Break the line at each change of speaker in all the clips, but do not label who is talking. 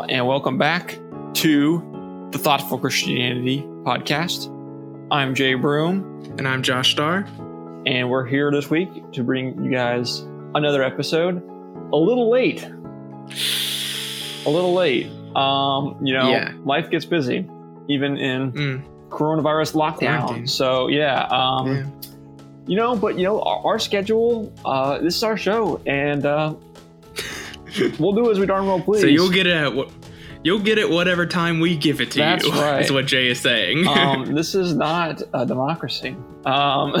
all, and welcome back to the Thoughtful Christianity podcast. I'm Jay Broom,
And I'm Josh Starr.
and we're here this week to bring you guys another episode. A little late. A little late. Um, you know,
Yeah.
life gets busy, even in
Mm,
coronavirus lockdown.
Quarantine.
So yeah, um,
yeah.
you know, but you know, our, our schedule. Uh, this is our show, and uh, we'll do as we darn well please.
So you'll get it at what you'll get it whatever time we give it to you.
That's
you.
right.
Is what Jay is saying.
um, this is not a democracy. Um,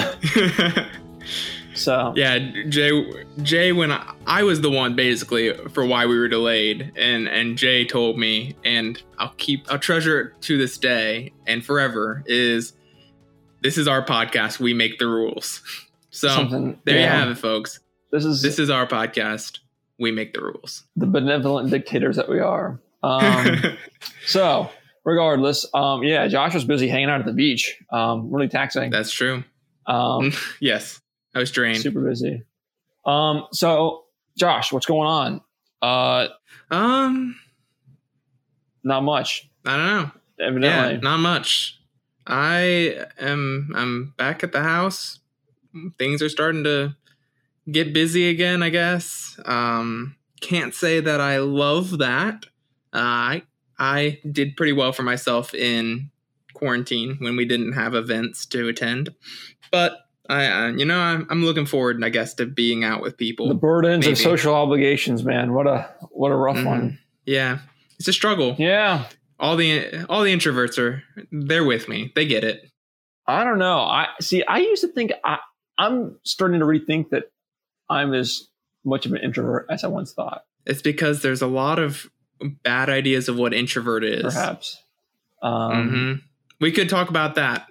so
yeah, Jay. Jay, when I, I was the one basically for why we were delayed, and and Jay told me, and I'll keep I'll treasure it to this day and forever. Is this is our podcast? We make the rules. So
something
there you have it, folks.
This is
This is our podcast. We make the rules.
the benevolent dictators that we are. Um, so, regardless, um, yeah, Josh was busy hanging out at the beach. Um, really taxing.
That's true.
Um,
Yes, I was drained.
super busy. Um, so, Josh, what's going on? Uh,
Um,
not much,
I don't know.
evidently.
Yeah, not much. I am I'm back at the house. Things are starting to get busy again, I guess. Um can't say that I love that. Uh, I I did pretty well for myself in quarantine when we didn't have events to attend. But I, I you know, I'm, I'm looking forward, I guess, to being out with people.
the burdens
maybe.
of social obligations, man. What a what a rough
Mhm.
one.
yeah, it's a struggle.
Yeah,
All the all the introverts are they're with me. They get it.
I don't know. I see. I used to think I, I'm starting to rethink that I'm as much of an introvert as I once thought.
It's because there's a lot of bad ideas of what introvert is.
Perhaps. Um,
hmm We could talk about that.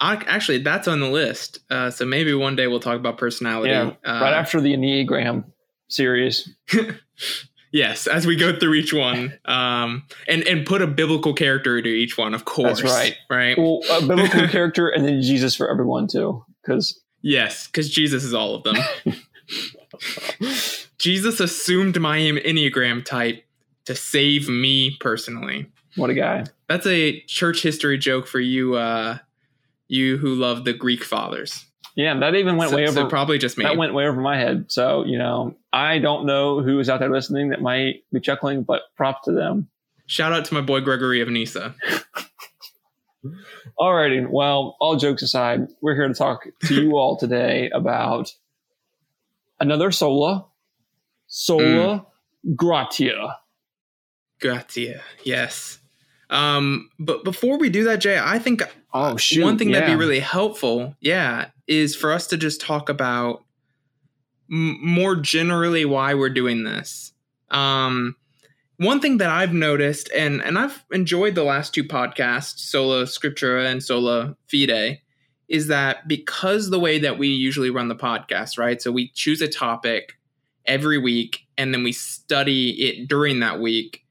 I, actually, that's on the list. Uh, so maybe one day we'll talk about personality.
Yeah,
Uh,
right after the Enneagram series.
Yes, as we go through each one, um, and and put a biblical character to each one, of course.
That's right.
Right.
Well, a biblical character and then Jesus for everyone too, because
Yes, because Jesus is all of them. Jesus assumed my enneagram type to save me personally.
what a guy.
That's a church history joke for you, uh, you who love the Greek fathers.
Yeah, that even went
so,
way
so
over.
probably just me.
that went way over my head. So you know, I don't know who is out there listening that might be chuckling, but props to them.
Shout out to my boy Gregory of Nyssa.
Alrighty. Well, all jokes aside, we're here to talk to you all today about another sola, sola gratia.
Gratia. Yes. Um, but before we do that, Jay, I think
Oh shoot!
one thing that'd be really helpful, yeah, is for us to just talk about m- more generally why we're doing this. Um, one thing that I've noticed, and and I've enjoyed the last two podcasts, Sola Scriptura and Sola Fide, is that because the way that we usually run the podcast, right? So we choose a topic every week, and then we study it during that week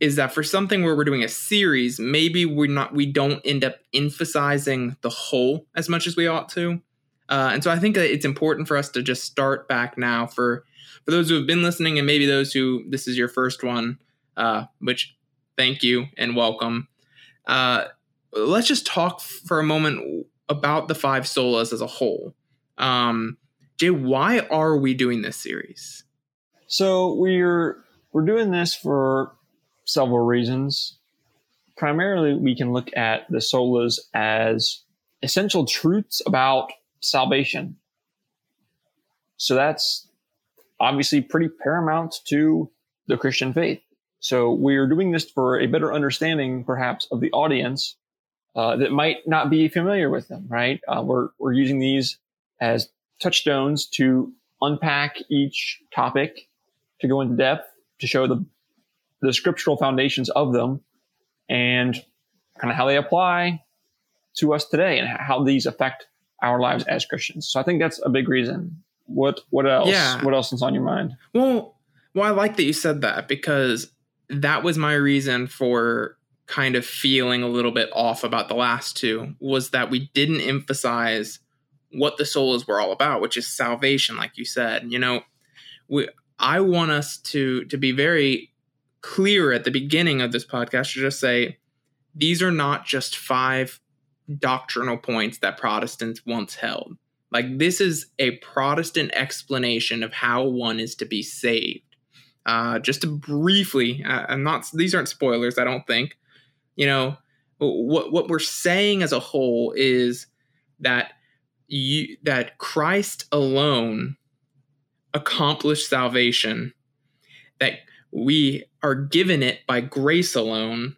is that for something where we're doing a series, maybe we're not we don't end up emphasizing the whole as much as we ought to. Uh, and so I think that it's important for us to just start back now for for those who have been listening and maybe those who this is your first one, uh, which thank you and welcome. Uh, let's just talk for a moment about the five solas as a whole. Um, Jay, why are we doing this series?
So we're we're doing this for several reasons. Primarily, we can look at the solas as essential truths about salvation. So that's obviously pretty paramount to the Christian faith. So we're doing this for a better understanding, perhaps, of the audience uh, that might not be familiar with them. Right? Uh, we're we're using these as touchstones to unpack each topic, to go into depth, to show the the scriptural foundations of them, and kind of how they apply to us today, and how these affect our lives as Christians. So I think that's a big reason. What what else?
Yeah.
What else is on your mind?
Well, well, I like that you said that because that was my reason for kind of feeling a little bit off about the last two was that we didn't emphasize what the solas were all about, which is salvation, like you said. You know, we I want us to to be very clear at the beginning of this podcast to just say these are not just five doctrinal points that Protestants once held. Like this is a Protestant explanation of how one is to be saved. Uh, just to briefly, uh, I'm not; these aren't spoilers. I don't think. You know what what we're saying as a whole is that you that Christ alone accomplished salvation. That we are given it by grace alone.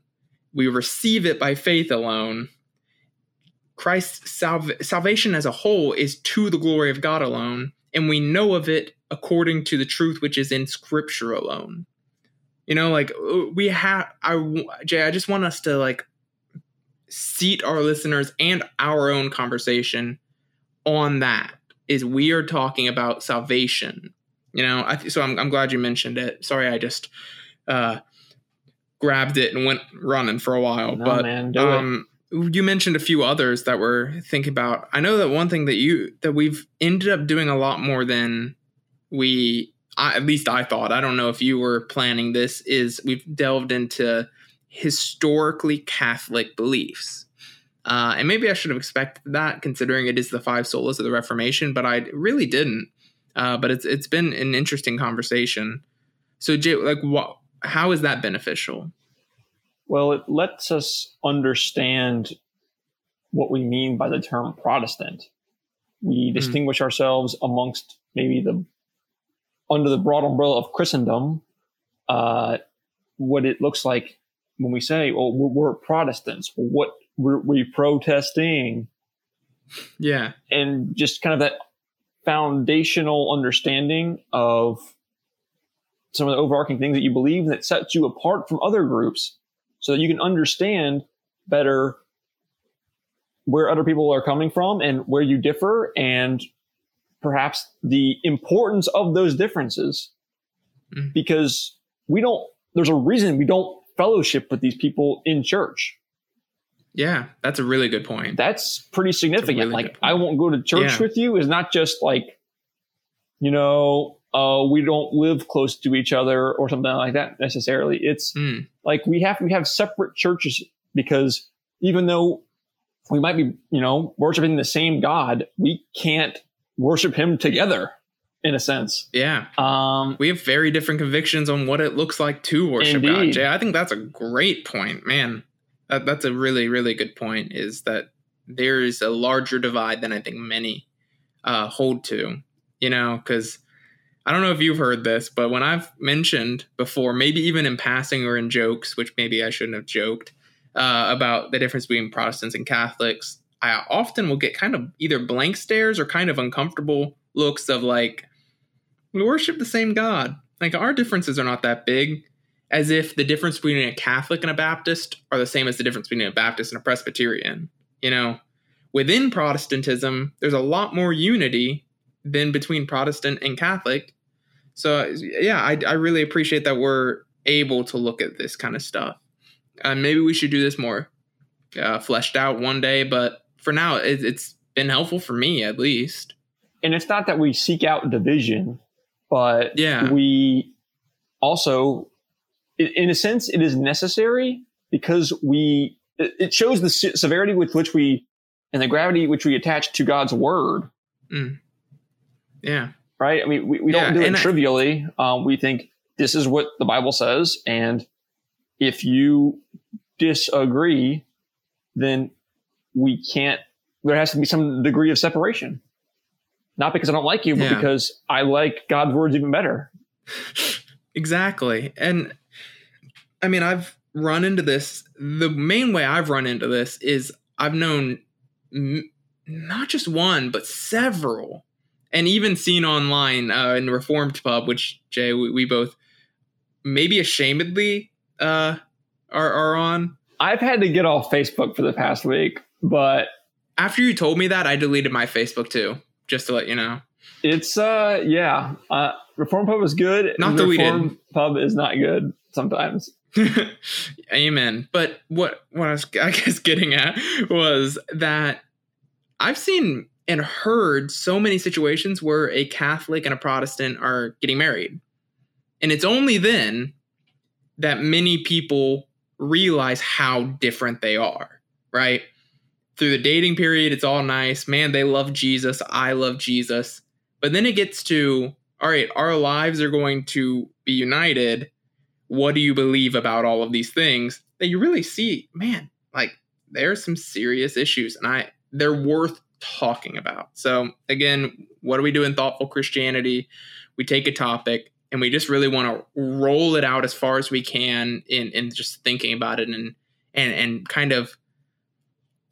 We receive it by faith alone Christ's salv- salvation as a whole is to the glory of God alone, and we know of it according to the truth which is in Scripture alone. You know, like uh, we have, I Jay, I just want us to like seat our listeners and our own conversation on that. Is we are talking about salvation. You know, I th- so I'm I'm glad you mentioned it. Sorry, I just uh grabbed it and went running for a while. No, but man, um, you mentioned a few others that we're thinking about. I know that one thing that you that we've ended up doing a lot more than we I, at least I thought. I don't know if you were planning this is we've delved into historically Catholic beliefs. Uh, and maybe I should have expected that considering it is the five solas of the Reformation, but I really didn't. Uh, but it's it's been an interesting conversation. So, Jay, like, what? How is that beneficial?
Well, it lets us understand what we mean by the term Protestant. We mm. distinguish ourselves amongst maybe the under the broad umbrella of Christendom. Uh, what it looks like when we say, "Well, we're, we're Protestants." Well, what we're we protesting?
Yeah,
and just kind of that foundational understanding of some of the overarching things that you believe that sets you apart from other groups so that you can understand better where other people are coming from and where you differ and perhaps the importance of those differences mm-hmm. because we don't there's a reason we don't fellowship with these people in church
yeah that's a really good point
that's pretty significant really like i won't go to church yeah. with you is not just like you know uh, we don't live close to each other or something like that necessarily. It's mm. like we have we have separate churches because even though we might be you know worshiping the same God, we can't worship Him together in a sense.
Yeah. Um, we have very different convictions on what it looks like to worship indeed. God. Jay, I think that's a great point, man. That, that's a really really good point. Is that there is a larger divide than I think many uh, hold to. You know, because I don't know if you've heard this, but when I've mentioned before, maybe even in passing or in jokes, which maybe I shouldn't have joked uh, about the difference between Protestants and Catholics, I often will get kind of either blank stares or kind of uncomfortable looks of like, we worship the same God. Like our differences are not that big, as if the difference between a Catholic and a Baptist are the same as the difference between a Baptist and a Presbyterian. You know, within Protestantism, there's a lot more unity than between Protestant and Catholic. So yeah, I, I really appreciate that we're able to look at this kind of stuff. Uh, maybe we should do this more uh, fleshed out one day, but for now, it, it's been helpful for me at least.
And it's not that we seek out division, but yeah, we also, in a sense, it is necessary because we it shows the severity with which we and the gravity which we attach to God's word.
Mm. Yeah.
Right. I mean, we, we don't do it trivially. Um, we think this is what the Bible says. And if you disagree, then we can't, there has to be some degree of separation. Not because I don't like you, but yeah. because I like God's words even better.
exactly. And I mean, I've run into this. The main way I've run into this is I've known m- not just one, but several and even seen online uh, in the Reformed Pub, which Jay we, we both maybe ashamedly uh, are are on.
I've had to get off Facebook for the past week, but
after you told me that, I deleted my Facebook too, just to let you know.
It's uh yeah, uh, Reform Pub is good.
Not deleted. Reform
Pub is not good sometimes.
Amen. But what what I was I guess getting at was that I've seen and heard so many situations where a Catholic and a Protestant are getting married. And it's only then that many people realize how different they are, right? Through the dating period, it's all nice. Man, they love Jesus. I love Jesus. But then it gets to, all right, our lives are going to be united. What do you believe about all of these things? That you really see, man, like there's some serious issues and I they're worth talking about. So again, what do we do in thoughtful Christianity? We take a topic and we just really want to roll it out as far as we can in in just thinking about it and and and kind of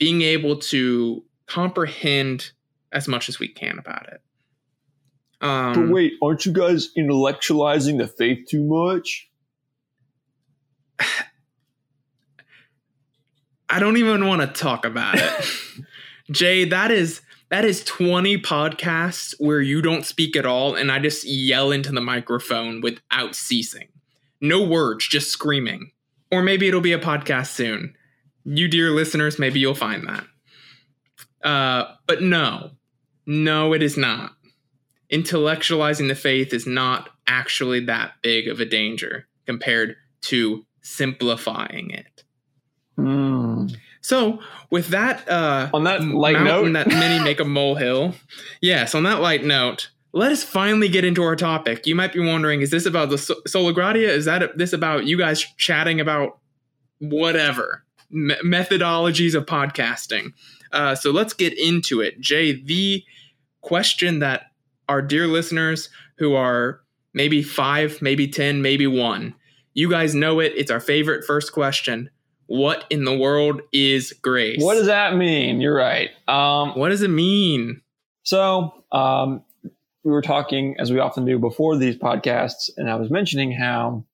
being able to comprehend as much as we can about it.
Um, but wait, aren't you guys intellectualizing the faith too much?
I don't even want to talk about it. Jay, that is that is 20 podcasts where you don't speak at all and I just yell into the microphone without ceasing. No words, just screaming. Or maybe it'll be a podcast soon. You dear listeners, maybe you'll find that. Uh, but no, no, it is not. Intellectualizing the faith is not actually that big of a danger compared to simplifying it.
Mm.
So, with that, uh,
on that light note,
that many make a molehill. Yes, on that light note, let us finally get into our topic. You might be wondering: Is this about the Sola Gratia? Is that this about you guys chatting about whatever me- methodologies of podcasting? Uh, so let's get into it. Jay, the question that our dear listeners who are maybe five, maybe ten, maybe one, you guys know it. It's our favorite first question what in the world is grace?
What does that mean? You're right. Um,
what does it mean?
So, um, we were talking, as we often do before these podcasts, and I was mentioning how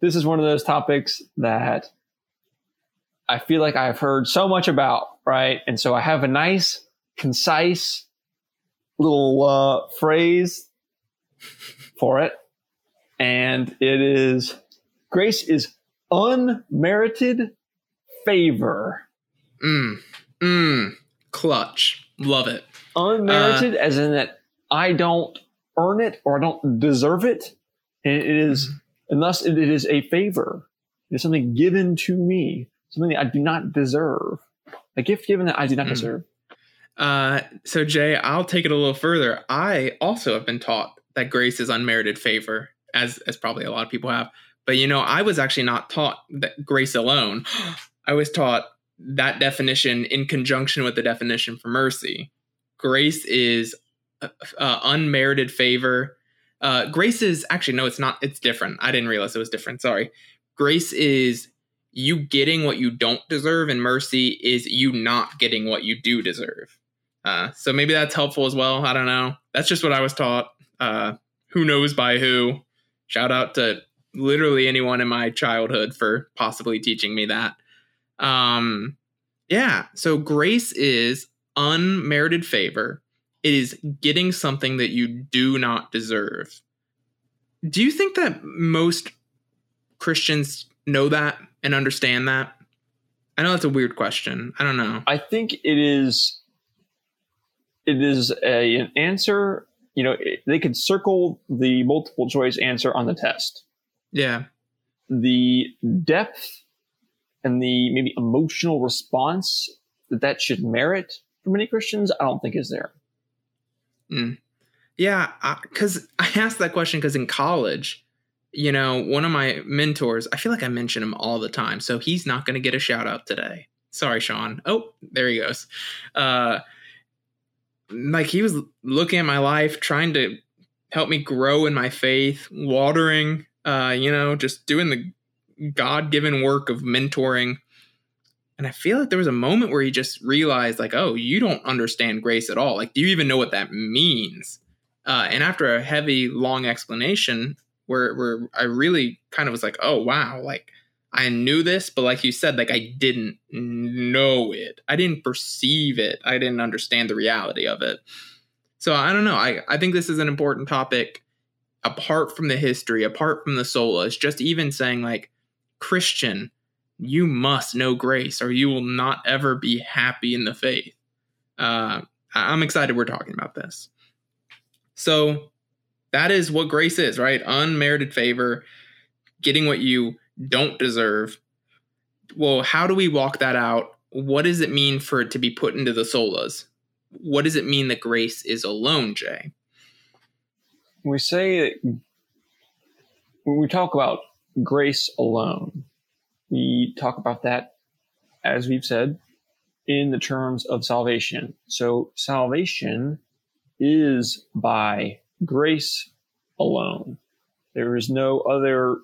this is one of those topics that I feel like I've heard so much about, right? And so I have a nice, concise little uh, phrase for it. And it is grace is unmerited favor.
Mm. Mm. Clutch. Love it.
Unmerited, uh, as in that I don't earn it or I don't deserve it. And it is, mm-hmm. and thus it is a favor. It is something given to me, something that I do not deserve. A gift given that I do not mm. deserve.
Uh, so Jay, I'll take it a little further. I also have been taught that grace is unmerited favor, as as probably a lot of people have. But you know, I was actually not taught that grace alone. I was taught that definition in conjunction with the definition for mercy. Grace is uh, uh, unmerited favor. Uh, grace is actually no, it's not. It's different. I didn't realize it was different. Sorry. Grace is you getting what you don't deserve, and mercy is you not getting what you do deserve. Uh, so maybe that's helpful as well. I don't know. That's just what I was taught. Uh, who knows by who? Shout out to literally anyone in my childhood for possibly teaching me that. Um, yeah, so grace is unmerited favor. It is getting something that you do not deserve. Do you think that most Christians know that and understand that? I know that's a weird question. I don't know.
I think it is it is a, an answer, you know, it, they could circle the multiple choice answer on the test.
Yeah.
The depth and the maybe emotional response that that should merit for many Christians, I don't think is there.
Mm. Yeah, because I, I asked that question because in college, you know, one of my mentors, I feel like I mention him all the time, so he's not going to get a shout out today. Sorry, Sean. Oh, there he goes. Uh, like he was looking at my life, trying to help me grow in my faith, watering uh, you know, just doing the God given work of mentoring. And I feel like there was a moment where he just realized, like, oh, you don't understand grace at all. Like, do you even know what that means? Uh, and after a heavy, long explanation, where where I really kind of was like, oh wow, like I knew this, but like you said, like I didn't know it. I didn't perceive it. I didn't understand the reality of it. So I don't know. I, I think this is an important topic apart from the history, apart from the solas, just even saying like Christian, you must know grace or you will not ever be happy in the faith. Uh, I'm excited we're talking about this. So that is what grace is, right? Unmerited favor. getting what you don't deserve. Well, how do we walk that out? What does it mean for it to be put into the solas? What does it mean that grace is alone, Jay?
We say that when we talk about grace alone, we talk about that, as we've said, in the terms of salvation. So salvation is by grace alone. There is no other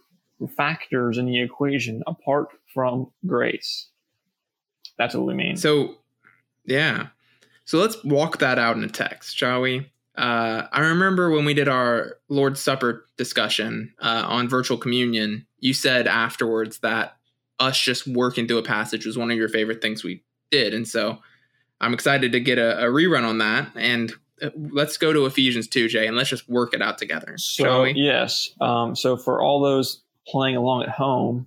factors in the equation apart from grace. That's what we mean.
So, yeah. So let's walk that out in a text, shall we? Uh, I remember when we did our Lord's Supper discussion uh, on virtual communion, you said afterwards that us just working through a passage was one of your favorite things we did. And so I'm excited to get a, a rerun on that. And let's go to Ephesians 2, Jay, and let's just work it out together.
So, yes. Um, so for all those playing along at home,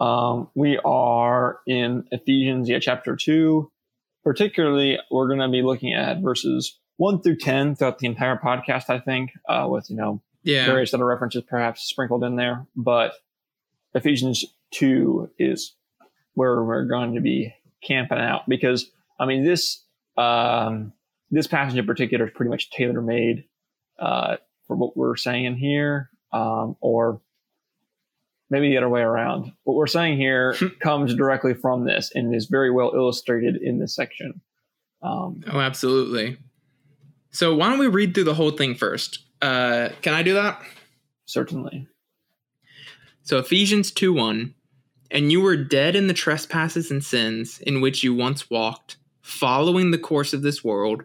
um, we are in Ephesians, yeah, chapter 2. Particularly, we're going to be looking at verses 1 through 10 throughout the entire podcast, I think, uh, with, you know,
yeah.
various other references perhaps sprinkled in there. But Ephesians 2 is where we're going to be camping out because, I mean, this, um, this passage in particular is pretty much tailor made, uh, for what we're saying here, um, or maybe the other way around. What we're saying here comes directly from this and is very well illustrated in this section.
Um, oh, absolutely. So why don't we read through the whole thing first? Uh, can I do that?
Certainly.
So Ephesians 2 1. And you were dead in the trespasses and sins in which you once walked, following the course of this world,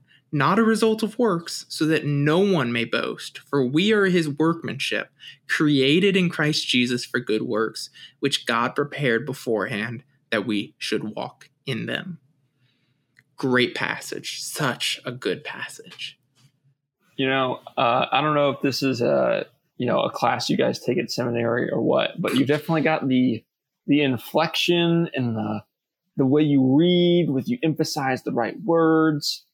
not a result of works, so that no one may boast. For we are his workmanship, created in Christ Jesus for good works, which God prepared beforehand that we should walk in them. Great passage. Such a good passage.
You know, uh, I don't know if this is a you know a class you guys take at seminary or what, but you definitely got the the inflection and the the way you read, with you emphasize the right words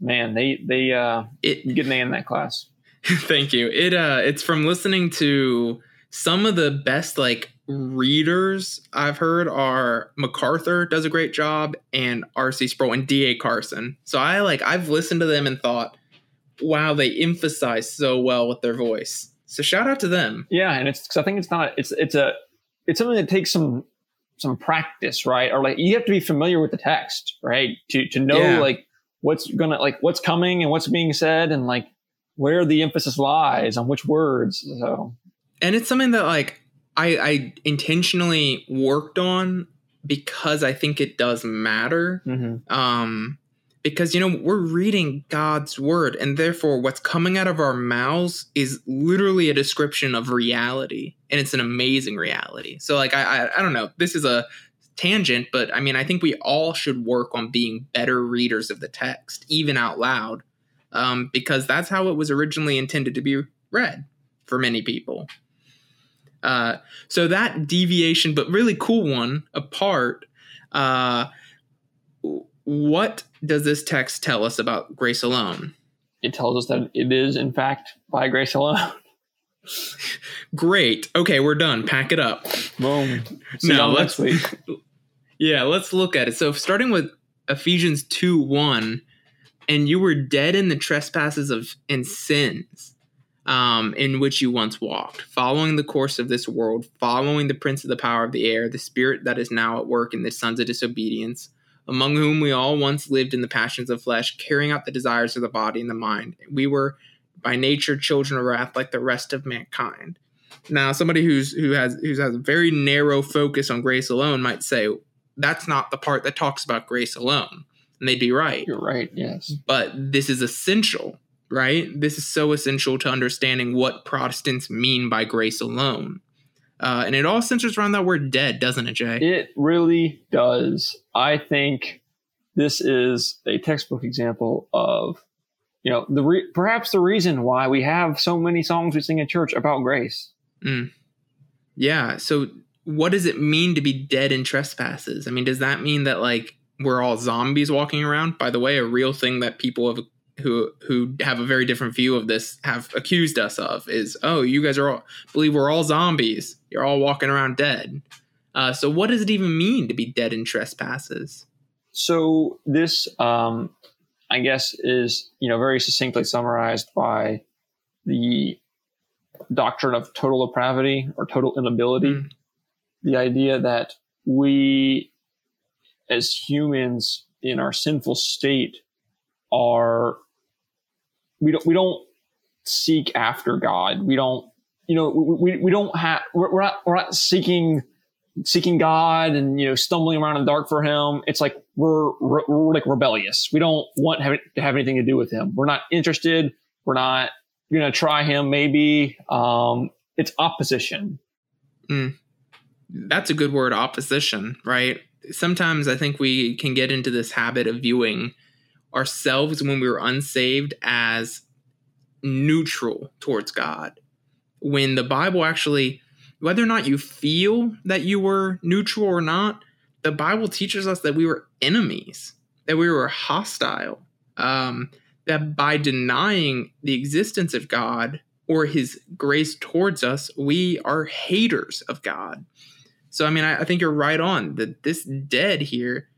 man, they they uh it, get an A in that class.
Thank you. It uh it's from listening to some of the best like readers I've heard are MacArthur does a great job and RC Sproul and DA Carson. So I like I've listened to them and thought, wow, they emphasize so well with their voice. So shout out to them.
Yeah, and it's cause I think it's not it's it's a it's something that takes some some practice, right? Or like you have to be familiar with the text, right? To to know yeah. like what's gonna like what's coming and what's being said and like where the emphasis lies on which words. So,
and it's something that like I, I intentionally worked on because I think it does matter. Mm-hmm. Um, because you know we're reading God's word, and therefore what's coming out of our mouths is literally a description of reality, and it's an amazing reality. So, like, I, I, I don't know. This is a tangent, but I mean, I think we all should work on being better readers of the text, even out loud, um, because that's how it was originally intended to be read for many people. Uh, so that deviation, but really cool one apart. Uh, what does this text tell us about grace alone?
It tells us that it is, in fact, by grace alone.
Great. Okay, we're done. Pack it up.
Boom. See now let's
yeah, let's look at it. So starting with Ephesians 2 1, and you were dead in the trespasses of and sins. um, in which you once walked, following the course of this world, following the prince of the power of the air, the spirit that is now at work in the sons of disobedience, among whom we all once lived in the passions of flesh, carrying out the desires of the body and the mind. We were by nature children of wrath like the rest of mankind. Now, somebody who's who has who has a very narrow focus on grace alone might say that's not the part that talks about grace alone, and they'd be right.
You're right. Yes,
but this is essential right? This is so essential to understanding what Protestants mean by grace alone. Uh, and it all centers around that word dead, doesn't it, Jay?
It really does. I think this is a textbook example of, you know, the re- perhaps the reason why we have so many songs we sing in church about grace.
Mm. Yeah. So, what does it mean to be dead in trespasses? I mean, does that mean that like we're all zombies walking around? By the way, a real thing that people have who who have a very different view of this have accused us of is oh you guys are all believe we're all zombies you're all walking around dead uh, so what does it even mean to be dead in trespasses
so this um, i guess is you know very succinctly summarized by the doctrine of total depravity or total inability mm. The idea that we as humans in our sinful state are we don't we don't seek after God. We don't you know we we don't have we're, we're not we're not seeking seeking God and you know stumbling around in the dark for Him. It's like we're we're, like rebellious. We don't want have, to have anything to do with Him. We're not interested. We're not to try Him. Maybe um, it's opposition.
Mm. That's a good word, opposition. Right. Sometimes I think we can get into this habit of viewing ourselves when we were unsaved as neutral towards God. When the Bible actually, whether or not you feel that you were neutral or not, the Bible teaches us that we were enemies, that we were hostile, um, that by denying the existence of God or his grace towards us, we are haters of God. So, I mean, I, I think you're right on that this dead here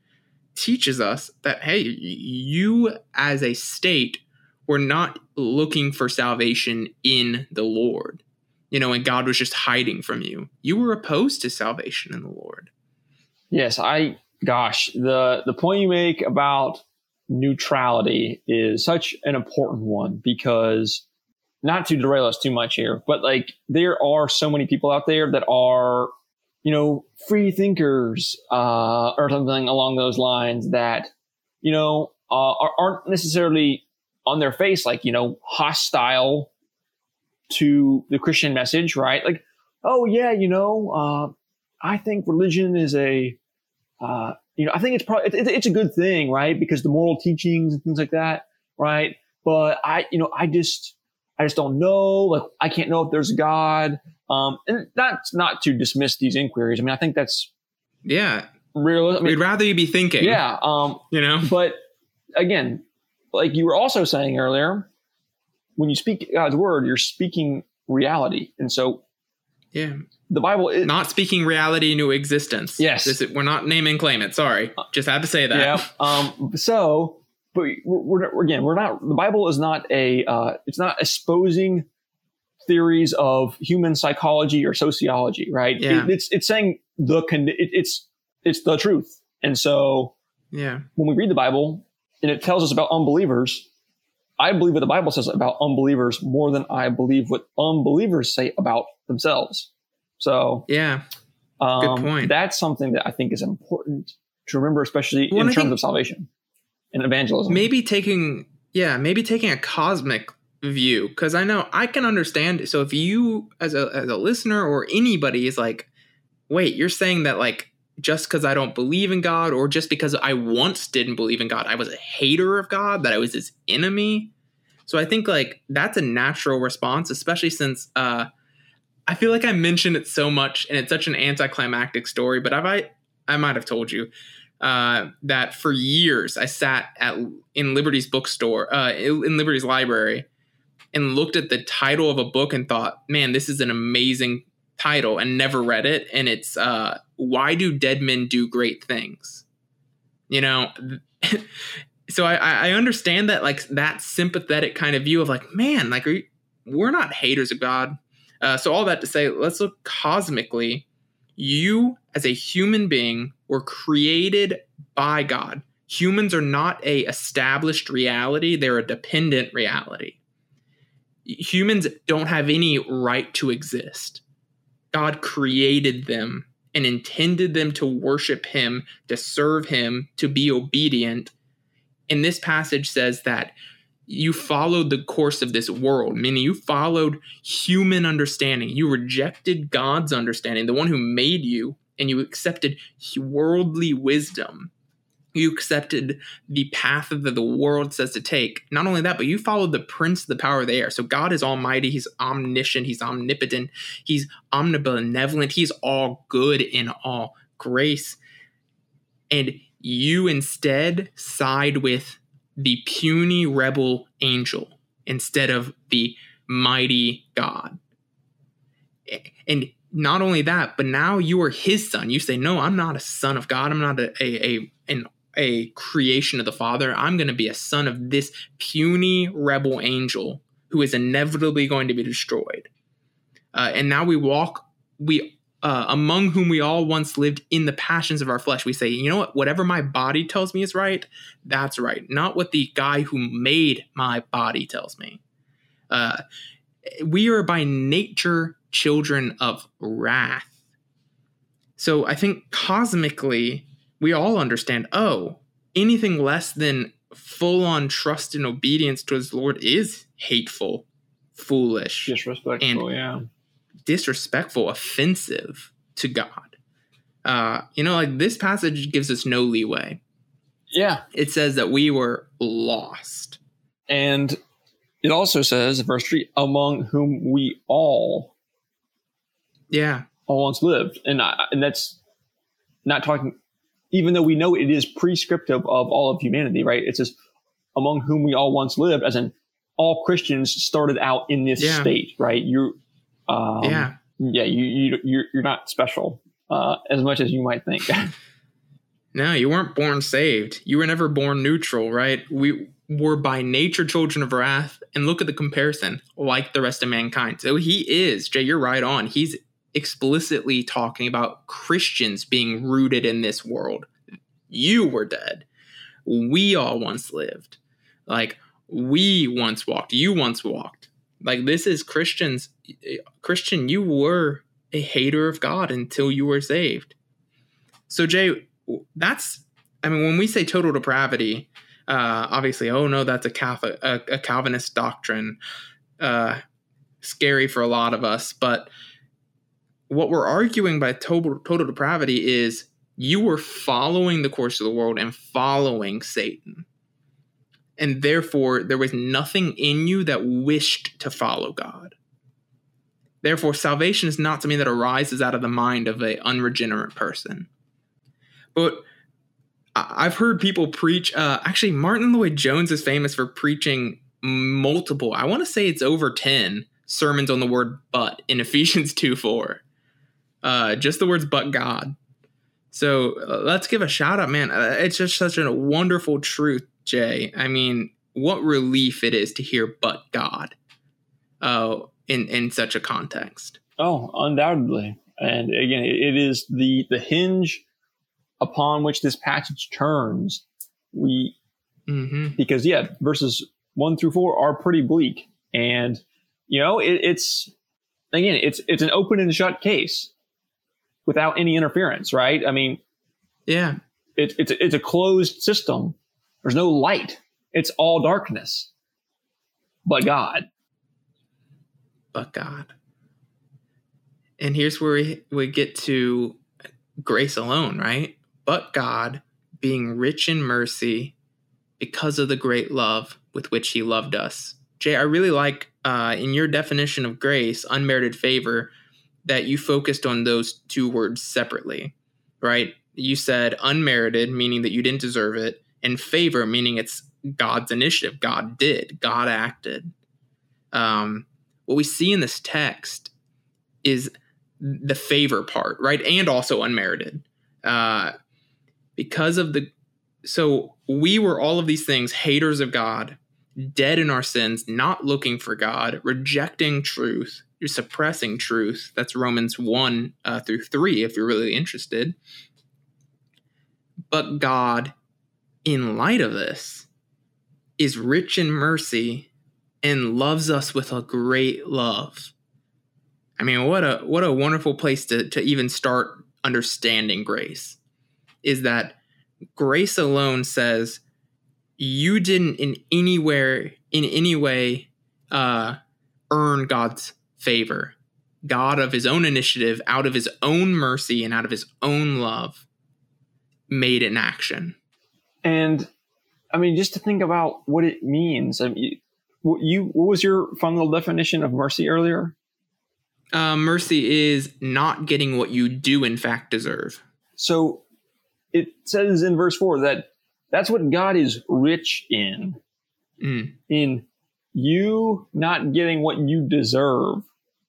teaches us that, hey, you as a state were not looking for salvation in the Lord. You know, and God was just hiding from you. You were opposed to salvation in the Lord.
Yes, I gosh, the the point you make about neutrality is such an important one because not to derail us too much here, but like there are so many people out there that are you know, free thinkers uh, or something along those lines that, you know, uh, aren't necessarily on their face like, you know, hostile to the Christian message, right? Like, oh, yeah, you know, uh, I think religion is a, uh, you know, I think it's probably, it's a good thing, right? Because the moral teachings and things like that, right? But I, you know, I just, I just don't know. Like, I can't know if there's a God. Um, and that's not to dismiss these inquiries. I mean, I think that's
yeah
real. I mean,
We'd rather you be thinking.
Yeah. Um,
you know,
but again, like you were also saying earlier, when you speak God's word, you're speaking reality, and so
yeah,
the Bible is
not speaking reality into existence.
Yes,
this, we're not name and claim it. Sorry, just had to say that.
Yeah. Um. So, but we're, we're again, we're not. The Bible is not a. Uh, it's not exposing theories of human psychology or sociology, right?
Yeah.
It, it's it's saying the con- it, it's it's the truth, and so
yeah,
when we read the Bible and it tells us about unbelievers, I believe what the Bible says about unbelievers more than I believe what unbelievers say about themselves. So
yeah,
um, good point. That's something that I think is important to remember, especially well, in terms of salvation and evangelism.
Maybe taking yeah, maybe taking a cosmic view because I know I can understand. So if you as a as a listener or anybody is like, wait, you're saying that like just because I don't believe in God or just because I once didn't believe in God, I was a hater of God, that I was his enemy. So I think like that's a natural response, especially since uh I feel like I mentioned it so much and it's such an anticlimactic story, but have I I might have told you uh, that for years I sat at in Liberty's bookstore, uh, in Liberty's library, and looked at the title of a book and thought, man, this is an amazing title and never read it. And it's uh, Why Do Dead Men Do Great Things? You know, so I, I understand that like that sympathetic kind of view of like, man, like, you, we're not haters of God. Uh, so all that to say, let's look cosmically. You, as a human being, were created by God. Humans are not a established reality; they're a dependent reality. Humans don't have any right to exist. God created them and intended them to worship Him, to serve Him, to be obedient. And this passage says that you followed the course of this world, meaning you followed human understanding. You rejected God's understanding, the one who made you, and you accepted worldly wisdom. You accepted the path that the world says to take. Not only that, but you followed the prince of the power of the air. So God is almighty, He's omniscient, He's omnipotent, He's omnibenevolent, He's all good in all grace. And you instead side with the puny rebel angel instead of the mighty God. And not only that, but now you are his son. You say, No, I'm not a son of God. I'm not a, a, a an a creation of the Father. I'm going to be a son of this puny rebel angel who is inevitably going to be destroyed. Uh, and now we walk, we uh, among whom we all once lived in the passions of our flesh. We say, you know what? Whatever my body tells me is right, that's right. Not what the guy who made my body tells me. Uh, we are by nature children of wrath. So I think cosmically, we all understand oh, anything less than full on trust and obedience towards the Lord is hateful, foolish,
disrespectful, and yeah
disrespectful, offensive to God. Uh, you know, like this passage gives us no leeway.
Yeah.
It says that we were lost.
And it also says, verse 3, among whom we all
yeah
all once lived. And, I, and that's not talking, even though we know it is prescriptive of all of humanity, right? It says, among whom we all once lived, as in all Christians started out in this yeah. state, right? You
um, yeah.
Yeah. You, you, you're, you're not special uh, as much as you might think.
no, you weren't born saved. You were never born neutral, right? We were by nature children of wrath. And look at the comparison, like the rest of mankind. So he is, Jay, you're right on. He's explicitly talking about Christians being rooted in this world. You were dead. We all once lived. Like we once walked. You once walked. Like this is Christians. Christian, you were a hater of God until you were saved. So Jay, that's I mean, when we say total depravity, uh, obviously, oh no, that's a, Catholic, a, a Calvinist doctrine. Uh, scary for a lot of us, but what we're arguing by total total depravity is you were following the course of the world and following Satan and therefore there was nothing in you that wished to follow God. Therefore, salvation is not something that arises out of the mind of an unregenerate person. But I've heard people preach. Uh, actually, Martyn Lloyd-Jones is famous for preaching multiple. I want to say it's over ten sermons on the word "but" in Ephesians two four. Uh, just the words "but God." So uh, let's give a shout out, man. Uh, it's just such a wonderful truth Jay. I mean, what relief it is to hear "but God" uh, in in such a context.
Oh, undoubtedly, and again, it is the the hinge upon which this passage turns. We mm-hmm. because yeah, verses one through four are pretty bleak, and you know it, it's again it's it's an open and shut case without any interference, right? I mean,
yeah,
it, it's it's a closed system there's no light. It's all darkness. But God.
But God. And here's where we, we get to grace alone, right? But God, being rich in mercy because of the great love with which he loved us. Jay, I really like uh, in your definition of grace, unmerited favor, that you focused on those two words separately, right? You said unmerited, meaning that you didn't deserve it, and favor, meaning it's God's initiative. God did, God acted. Um, what we see in this text is the favor part, right? And also unmerited. Uh, because of the, so we were all of these things, haters of God, dead in our sins, not looking for God, rejecting truth, you're suppressing truth. That's Romans 1 uh, through 3, if you're really interested. But God, in light of this, is rich in mercy and loves us with a great love. I mean, what a what a wonderful place to, to even start understanding grace. Is that grace alone says you didn't in anywhere in any way uh, earn God's favor. God, of his own initiative, out of his own mercy, and out of his own love, made an action.
And I mean, just to think about what it means. I mean, you, what was your fundamental definition of mercy earlier?
Uh, mercy is not getting what you do, in fact, deserve.
So it says in verse 4 that that's what God is rich in.
Mm.
In you not getting what you deserve.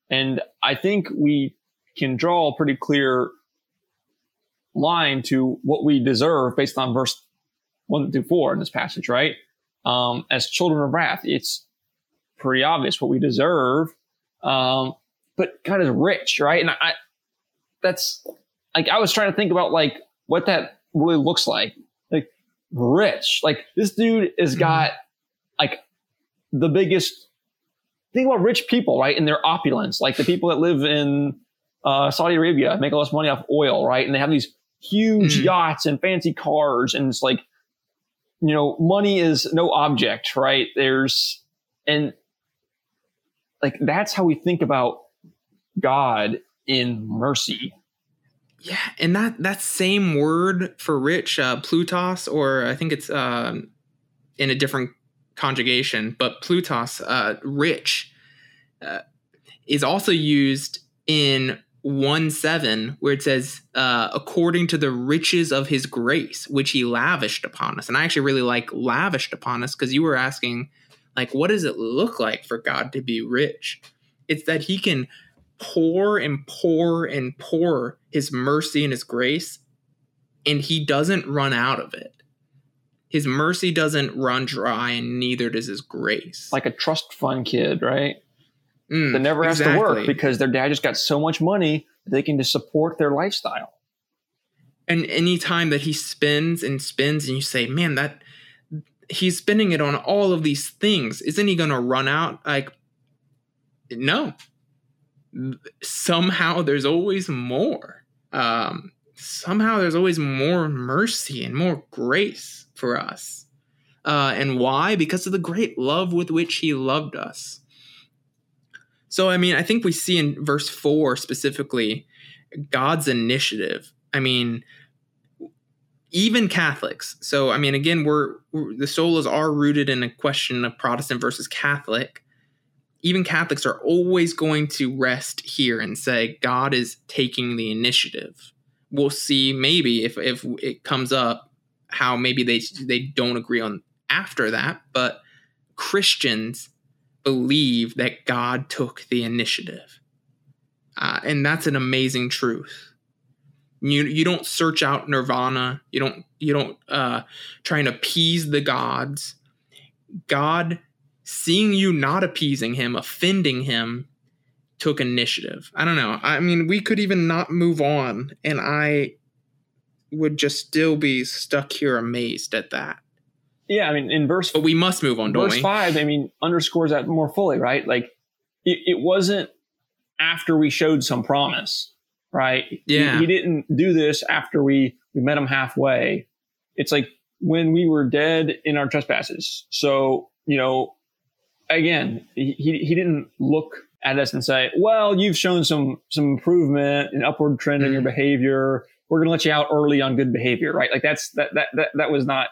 And I think we can draw a pretty clear line to what we deserve based on verse one through four in this passage, right? Um, as children of wrath, it's pretty obvious what we deserve. Um, but God is rich, right? And I, that's like, I was trying to think about like what that really looks like. Like rich, like this dude has mm-hmm. got like the biggest think about rich people, right? And their opulence, like the people that live in uh, Saudi Arabia make all this money off oil, right? And they have these huge mm. yachts and fancy cars, and it's like, you know, money is no object, right? There's, and like that's how we think about God in mercy.
Yeah, and that that same word for rich, uh, Plutos, or I think it's uh, in a different conjugation, but Plutos, uh, rich, uh, is also used in 1 7, where it says, uh, according to the riches of his grace, which he lavished upon us. And I actually really like lavished upon us because you were asking, like, what does it look like for God to be rich? It's that he can pour and pour and pour his mercy and his grace, and he doesn't run out of it his mercy doesn't run dry and neither does his grace.
Like a trust fund kid, right?
Mm,
that never has exactly. to work because their dad just got so much money that they can just support their lifestyle.
And anytime that he spends and spends and you say, man, that he's spending it on all of these things, isn't he going to run out? Like, no. Somehow there's always more. Um, somehow there's always more mercy and more grace for us. Uh, and why? Because of the great love with which he loved us. So, I mean, I think we see in verse 4 specifically God's initiative. I mean, even Catholics. So, I mean, again, we're, we're the solas are rooted in a question of Protestant versus Catholic. Even Catholics are always going to rest here and say God is taking the initiative we'll see maybe if if it comes up how maybe they they don't agree on after that, but Christians believe that God took the initiative, uh, and that's an amazing truth. You you don't search out nirvana. You don't you don't uh, try and appease the gods. God, seeing you not appeasing Him, offending Him, took initiative. I don't know. I mean, we could even not move on, and I would just still be stuck here amazed at that.
Yeah, I mean, in verse,
but we must move on.
Verse
we?
five, I mean, underscores that more fully, right? Like, it, it wasn't after we showed some promise, right?
Yeah,
he, he didn't do this after we we met him halfway. It's like when we were dead in our trespasses. So you know, again, he he didn't look at us and say, well, you've shown some, some improvement and upward trend in your mm-hmm. behavior. We're going to let you out early on good behavior, right? Like that's, that, that, that, that was not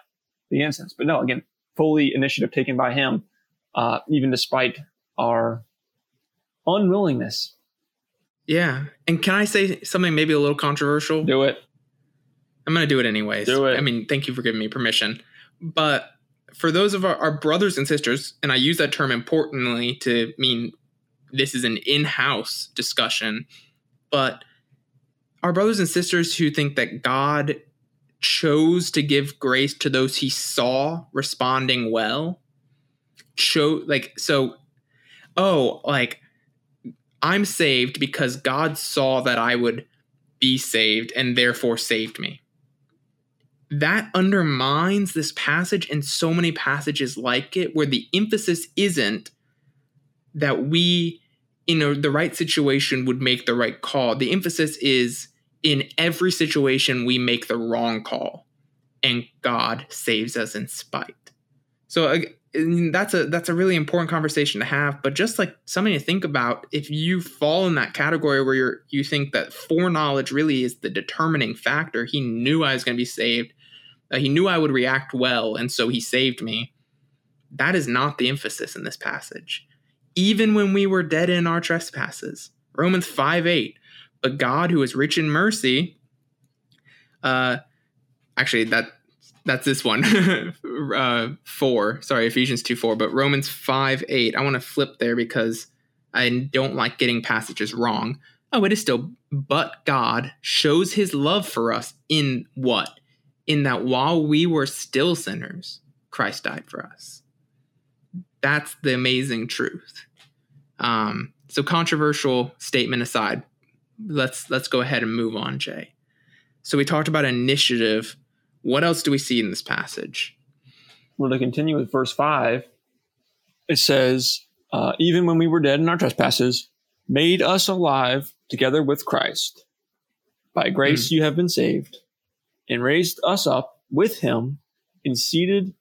the instance. But no, again, fully initiative taken by him, uh, even despite our unwillingness.
Yeah. And can I say something maybe a little controversial?
Do it.
I'm going to do it anyways.
Do it.
I mean, thank you for giving me permission. But for those of our, our brothers and sisters, and I use that term importantly to mean this is an in-house discussion but our brothers and sisters who think that god chose to give grace to those he saw responding well show like so oh like i'm saved because god saw that i would be saved and therefore saved me. That undermines this passage and so many passages like it where the emphasis isn't that we in a, the right situation would make the right call. The emphasis is in every situation we make the wrong call and god saves us in spite. So that's a that's a really important conversation to have but just like something to think about if you fall in that category where you're you think that foreknowledge really is the determining factor he knew i was going to be saved uh, he knew i would react well and so he saved me that is not the emphasis in this passage even when we were dead in our trespasses. Romans 5 8 but god who is rich in mercy uh actually that that's this one uh, 4 sorry ephesians 2 4 but romans 5 8 i want to flip there because i don't like getting passages wrong. Oh it is still but god shows his love for us in what? In that while we were still sinners christ died for us that's the amazing truth um, so controversial statement aside let's let's go ahead and move on jay so we talked about initiative what else do we see in this passage?
Well, to continue with verse 5, it says, uh, Even when we were dead in our trespasses, made us alive together with Christ. By grace mm. you have been saved, and raised us up with him, and seated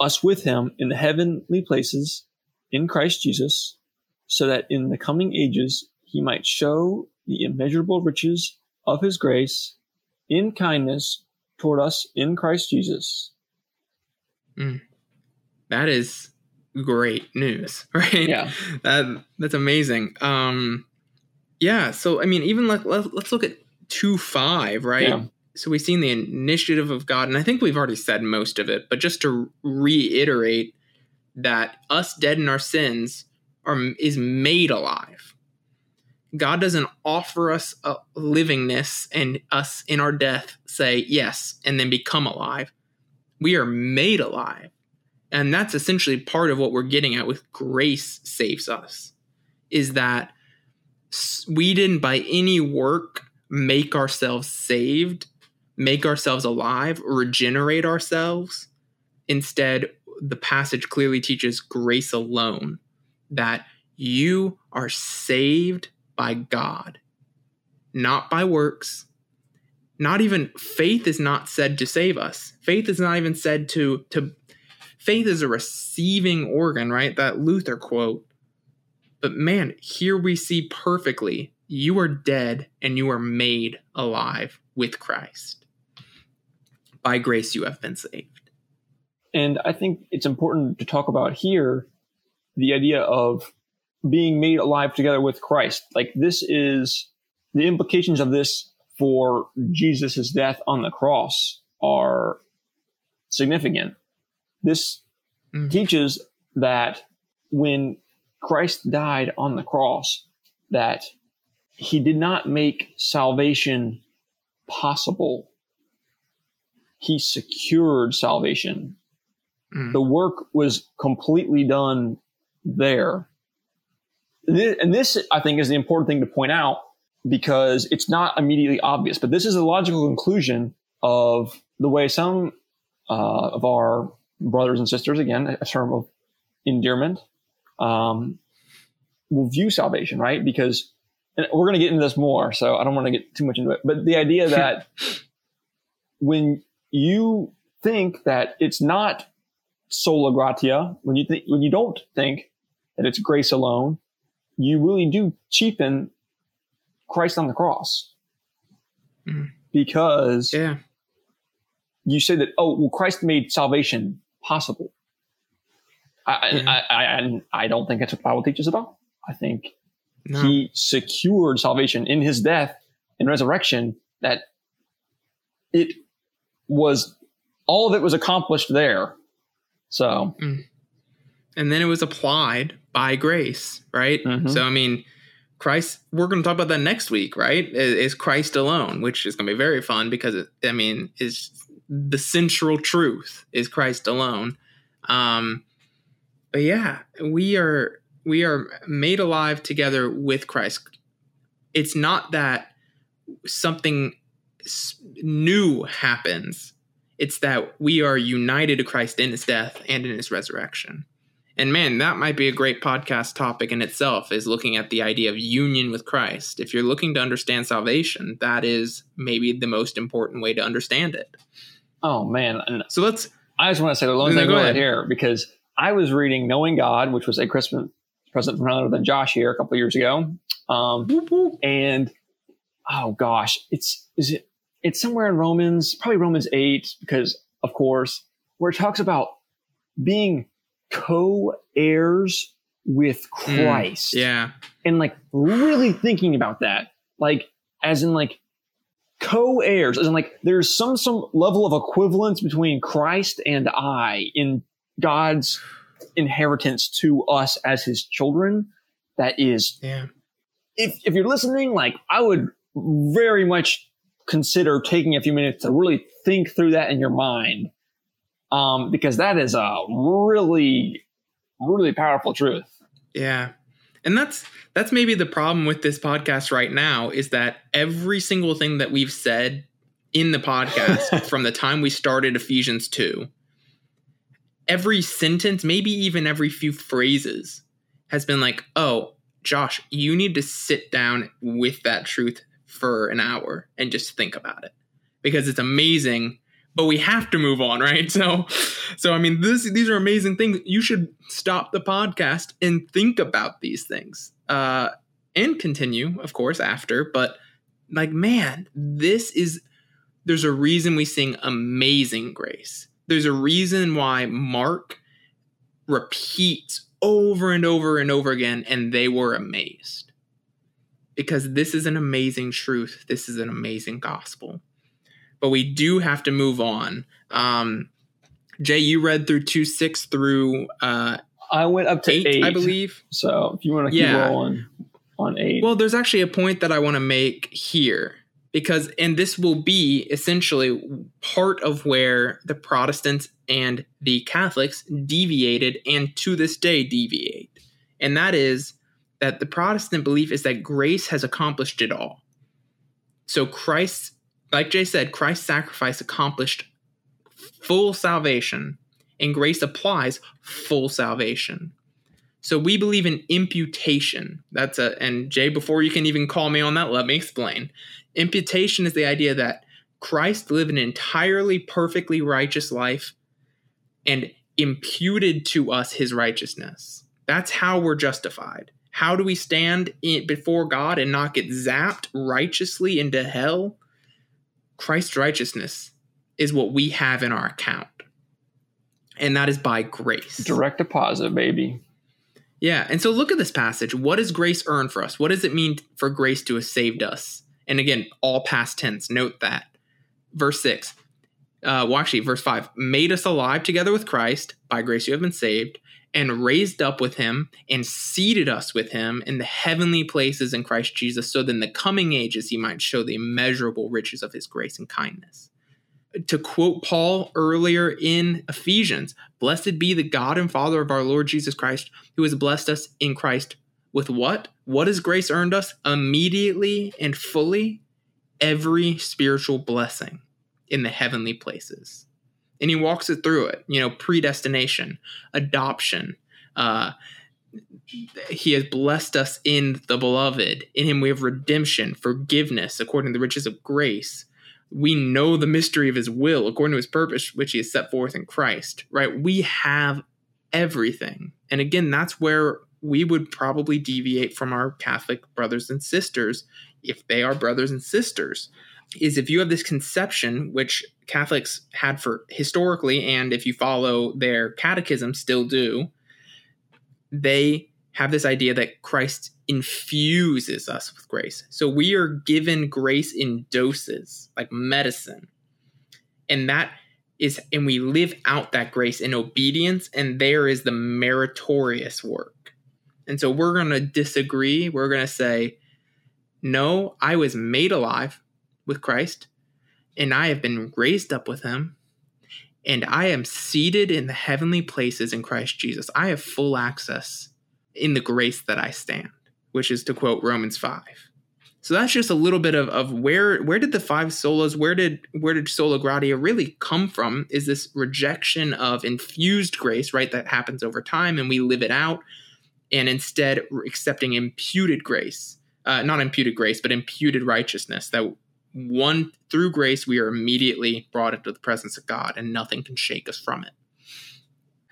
us with him in the heavenly places in Christ Jesus, so that in the coming ages he might show the immeasurable riches of his grace in kindness toward us in Christ Jesus.
Mm. That is great news, right?
Yeah.
That that's amazing. Um yeah, so I mean even let, let us look at 2 5, right? Yeah. So we've seen the initiative of God and I think we've already said most of it, but just to reiterate that us dead in our sins are is made alive God doesn't offer us a livingness and us in our death say yes and then become alive. We are made alive. And that's essentially part of what we're getting at with grace saves us is that we didn't by any work make ourselves saved, make ourselves alive, regenerate ourselves. Instead, the passage clearly teaches grace alone that you are saved by God, not by works. Not even faith is not said to save us. Faith is not even said to to faith is a receiving organ, right? That Luther quote. But man, here we see perfectly you are dead and you are made alive with Christ. By grace you have been saved.
And I think it's important to talk about here the idea of being made alive together with Christ. Like this is the implications of this for Jesus' death on the cross are significant. This mm. teaches that when Christ died on the cross, that he did not make salvation possible. He secured salvation. Mm. The work was completely done there and this, I think, is the important thing to point out because it's not immediately obvious, but this is a logical conclusion of the way some uh, of our brothers and sisters, again, a term of endearment, um, will view salvation, right? Because and we're going to get into this more, so I don't want to get too much into it. But the idea that when you think that it's not sola gratia, when you think when you don't think that it's grace alone, you really do cheapen Christ on the cross. Mm. Because
yeah.
you say that, oh, well, Christ made salvation possible. I. I, I, I, I, don't think that's what the Bible teaches at all. I think no. he secured salvation in his death and resurrection that it was all of it was accomplished there. So,
mm. and then it was applied by grace, right? Mm-hmm. So, I mean, Christ, we're going to talk about that next week, right? Is, Christ alone, which is going to be very fun because, it, I mean, is the central truth is Christ alone. Um, but yeah, we are we are made alive together with Christ. It's not that something new happens. It's that we are united to Christ in his death and in his resurrection. And man, that might be a great podcast topic in itself is looking at the idea of union with Christ. If you're looking to understand salvation, that is maybe the most important way to understand it.
Oh man.
So let's
I just want to say the
No,
thing right here because I was reading Knowing God, which was a Christmas present from none other than Josh here a couple of years ago. Um, and oh gosh, it's is it it's somewhere in Romans, probably Romans eight, because of course, where it talks about being co-heirs with hmm, Christ.
yeah.
And like really thinking about that. Like as in like co-heirs, as in like there's some some level of equivalence between Christ and I in God's inheritance to us as his children that is
Yeah.
if if you're listening, like I would very much consider taking a few minutes to really think through that in your mind, um, because that is a really, really powerful truth.
Yeah. And that's that's maybe the problem with this podcast right now is that every single thing that we've said in the podcast from the time we started Ephesians 2 every sentence, maybe even every few phrases has been like, "Oh, Josh, you need to sit down with that truth for an hour and just think about it." Because it's amazing but we have to move on, right? So, so I mean, this these are amazing things. You should stop the podcast and think about these things, uh, and continue, of course, after. But like, man, this is there's a reason we sing "Amazing Grace." There's a reason why Mark repeats over and over and over again, and they were amazed because this is an amazing truth. This is an amazing gospel but we do have to move on. Um, Jay, you read through two six through uh,
I went up to
eight,
eight,
I believe.
So if you want to keep rolling on eight,
Well, there's actually a point that I want to make here because, and this will be essentially part of where the Protestants and the Catholics deviated and to this day deviate. And that is that the Protestant belief is that grace has accomplished it all. So Christ, like Jay said, Christ's sacrifice accomplished full salvation, and grace applies full salvation. So we believe in imputation. That's a and Jay, before you can even call me on that, let me explain. Imputation is the idea that Christ lived an entirely perfectly righteous life and imputed to us his righteousness. That's how we're justified. How do we stand in, before God and not get zapped righteously into hell? Christ's righteousness is what we have in our account. And that is by grace.
direct deposit, baby.
Yeah. And so look at this passage. What does grace earn for us? What does it mean for grace to have saved us? And again, all past tense. Note that. Verse 6. Uh, well, actually, verse 5 made us alive together with Christ. By grace you have been saved, and raised up with him, and seated us with him in the heavenly places in Christ Jesus, so that in the coming ages he might show the immeasurable riches of his grace and kindness to quote Paul earlier in Ephesians, blessed be the God and Father of our Lord Jesus Christ, who has blessed us in Christ with what? What has grace earned us? Immediately and fully every spiritual blessing in the heavenly places. And he walks it through it, you know, predestination, adoption. Uh, he has blessed us in the beloved. In him we have redemption, forgiveness, according to the riches of grace we know the mystery of his will according to his purpose which he has set forth in christ right we have everything and again that's where we would probably deviate from our catholic brothers and sisters if they are brothers and sisters is if you have this conception which catholics had for historically and if you follow their catechism still do they have this idea that christ infuses us with grace. So we are given grace in doses, like medicine. And that is, and we live out that grace in obedience, and there is the meritorious work. And so we're going to disagree. We're going to say, no, I was made alive with Christ, and I have been raised up with him. and I am seated in the heavenly places in Christ Jesus. I have full access in the grace that I stand, which is to quote Romans 5. So that's just a little bit of, of where where did the five solas, where did where did sola gratia really come from? Is this rejection of infused grace, right? That happens over time and we live it out, and instead accepting imputed grace. Uh, not imputed grace, but imputed righteousness that one through grace we are immediately brought into the presence of God and nothing can shake us from it.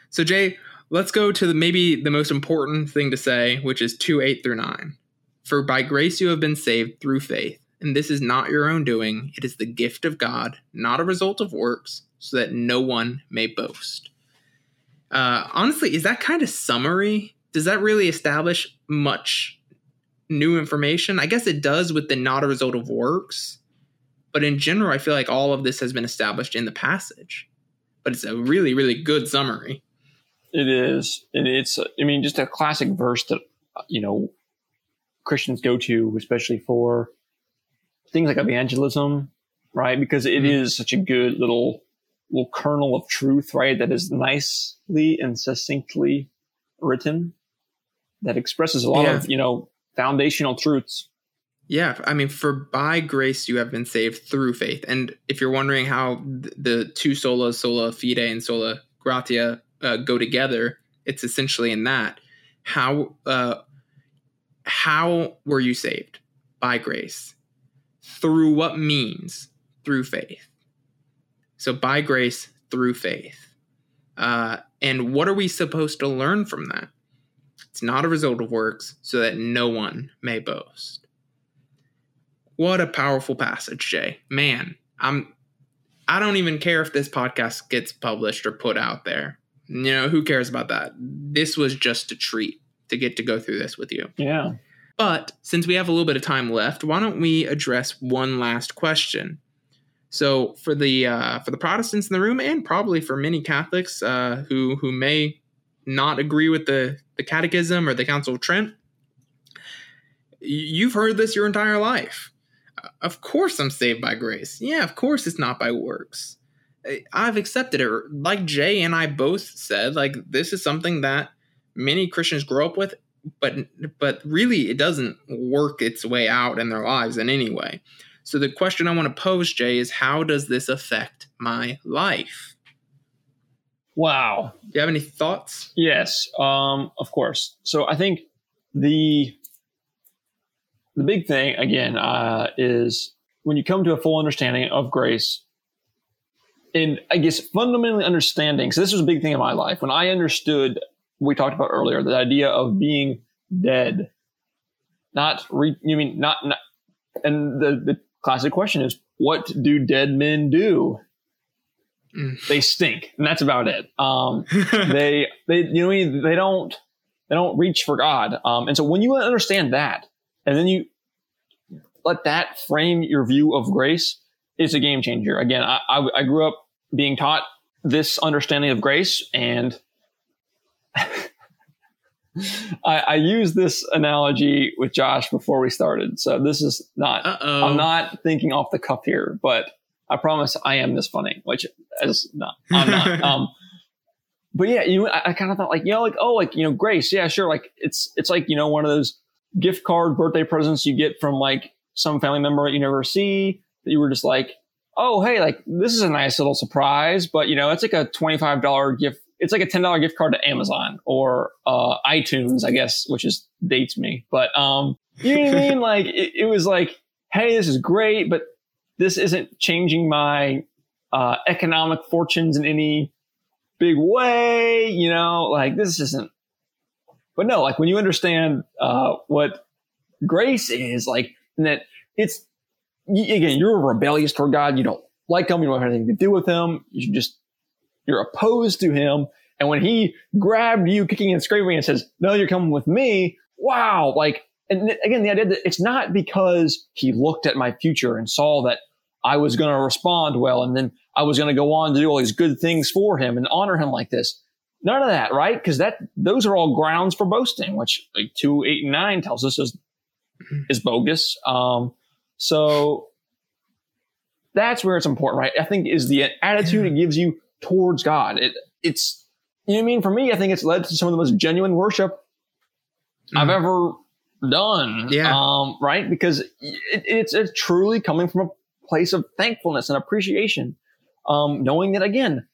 So Jay, let's go to the, maybe the most important thing to say, which is 2 8 through 9. For by grace you have been saved through faith, and this is not your own doing, it is the gift of God, not a result of works, so that no one may boast. Uh, honestly, is that kind of summary? Does that really establish much new information? I guess it does with the not a result of works but in general, I feel like all of this has been established in the passage. But it's a really, really good summary.
It is. And it's, I mean, just a classic verse that, you know, Christians go to, especially for things like evangelism, right? Because it mm-hmm. is such a good little, little kernel of truth, right? That is nicely and succinctly written that expresses a lot yeah. of, you know, foundational truths.
Yeah, I mean, for by grace you have been saved through faith. And if you're wondering how the two solas, sola fide and sola gratia, uh, go together, it's essentially in that. How uh, how were you saved? By grace. Through what means? Through faith. So by grace, through faith. Uh, and what are we supposed to learn from that? It's not a result of works, so that no one may boast. What a powerful passage, Jay. Man, I'm I don't even care if this podcast gets published or put out there. You know, who cares about that? This was just a treat to get to go through this with you.
Yeah.
But since we have a little bit of time left, why don't we address one last question? So for the uh, for the Protestants in the room, and probably for many Catholics uh, who who may not agree with the the Catechism or the Council of Trent, you've heard this your entire life. Of course, I'm saved by grace. Yeah, of course, it's not by works. I've accepted it. Like Jay and I both said, like this is something that many Christians grow up with, but but really it doesn't work its way out in their lives in any way. So the question I want to pose, Jay, is how does this affect my life?
Wow.
Do you have any thoughts?
Yes, um, of course. So I think the the big thing again uh, is when you come to a full understanding of grace and i guess fundamentally understanding so this was a big thing in my life. When i understood we talked about earlier the idea of being dead not re, you mean not, not and the, the classic question is what do dead men do? Mm. they stink and that's about it. Um, they they you know they don't they don't reach for god. Um, and so when you understand that and then you let that frame your view of grace, it's a game changer. Again, I, I, I grew up being taught this understanding of grace and I, I used this analogy with Josh before we started. So this is not, Uh-oh. I'm not thinking off the cuff here, but I promise I am this funny, which is not, I'm not. um, but yeah, you, I, I kind of thought like, you know, like, oh, like, you know, grace. Yeah, sure. Like it's, it's like, you know, one of those gift card birthday presents you get from like some family member that you never see that you were just like, oh, hey, like this is a nice little surprise, but you know, it's like a $25 gift. It's like a $10 gift card to Amazon or uh, iTunes, I guess, which is dates me. But um, you know what I mean? Like it, it, was like, hey, this is great, but this isn't changing my uh, economic fortunes in any big way. You know, like this isn't but no, like when you understand uh, what grace is, like and that it's again, you're rebellious toward God. You don't like him. You don't have anything to do with him. You just you're opposed to him. And when he grabbed you, kicking and screaming, and says, "No, you're coming with me," wow, like and again, the idea that it's not because he looked at my future and saw that I was going to respond well, and then I was going to go on to do all these good things for him and honor him like this. None of that, right? Because that those are all grounds for boasting, which like two, eight, and nine tells us is is bogus. Um, so that's where it's important, right? I think is the attitude it gives you towards God. It, it's, you know what I mean? For me, I think it's led to some of the most genuine worship mm. I've ever done.
Yeah.
Um, right? Because it, it's, it's truly coming from a place of thankfulness and appreciation. Um, knowing that again,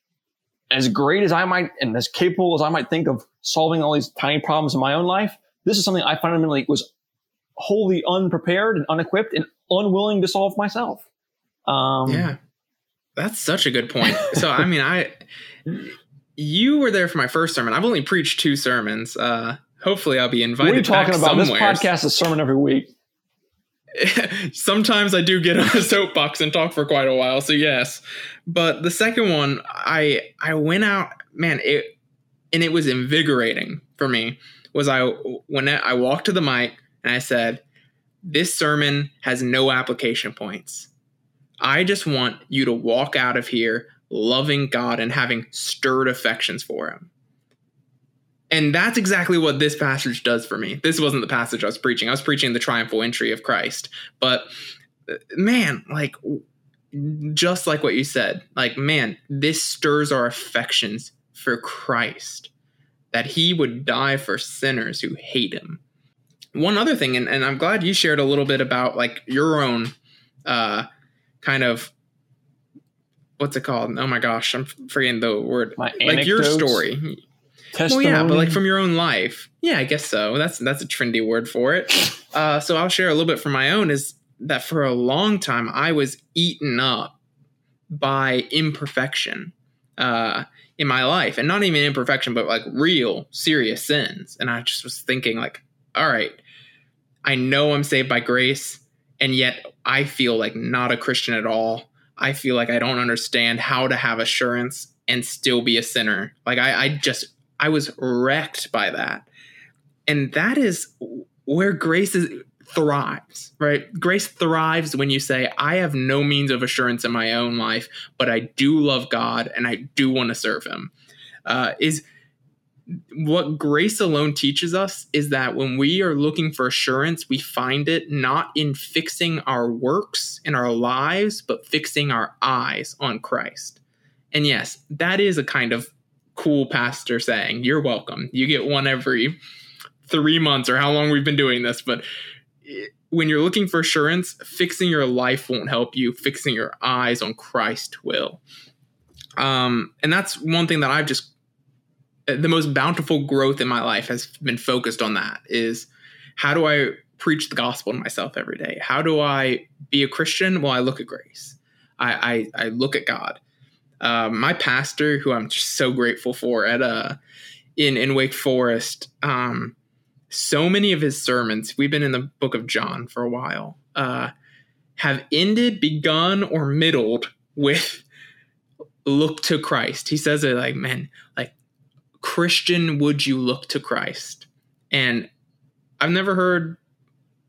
as great as I might and as capable as I might think of solving all these tiny problems in my own life, this is something I fundamentally was wholly unprepared and unequipped and unwilling to solve myself.
Um, yeah, that's such a good point. so, I mean, I, you were there for my first sermon. I've only preached two sermons. Uh, hopefully, I'll be invited. What are you talking about? Somewhere.
This podcast is sermon every week.
Sometimes I do get on a soapbox and talk for quite a while. So yes, but the second one, I I went out, man, it and it was invigorating for me. Was I when I walked to the mic and I said, "This sermon has no application points. I just want you to walk out of here loving God and having stirred affections for Him." And that's exactly what this passage does for me. This wasn't the passage I was preaching. I was preaching the triumphal entry of Christ. But man, like just like what you said, like, man, this stirs our affections for Christ, that he would die for sinners who hate him. One other thing, and, and I'm glad you shared a little bit about like your own uh, kind of what's it called? Oh my gosh, I'm forgetting the word.
My
like your story. Testimony. Well, yeah, but like from your own life. Yeah, I guess so. That's that's a trendy word for it. Uh, so I'll share a little bit from my own. Is that for a long time I was eaten up by imperfection uh, in my life, and not even imperfection, but like real serious sins. And I just was thinking, like, all right, I know I'm saved by grace, and yet I feel like not a Christian at all. I feel like I don't understand how to have assurance and still be a sinner. Like I, I just I was wrecked by that, and that is where grace is thrives, right? Grace thrives when you say, I have no means of assurance in my own life, but I do love God and I do want to serve Him. Uh, is what grace alone teaches us is that when we are looking for assurance, we find it not in fixing our works in our lives, but fixing our eyes on Christ. And yes, that is a kind of cool pastor saying, You're welcome. You get one every three months or how long we've been doing this, but when you're looking for assurance, fixing your life won't help you. Fixing your eyes on Christ will. Um, and that's one thing that I've just the most bountiful growth in my life has been focused on that is how do I preach the gospel to myself every day? How do I be a Christian? Well, I look at grace. I I, I look at God. Uh, my pastor, who I'm so grateful for at uh in in Wake Forest, um, so many of his sermons, we've been in the book of John for a while, uh, have ended, begun, or middled with look to Christ. He says it like, man, like, Christian, would you look to Christ? And I've never heard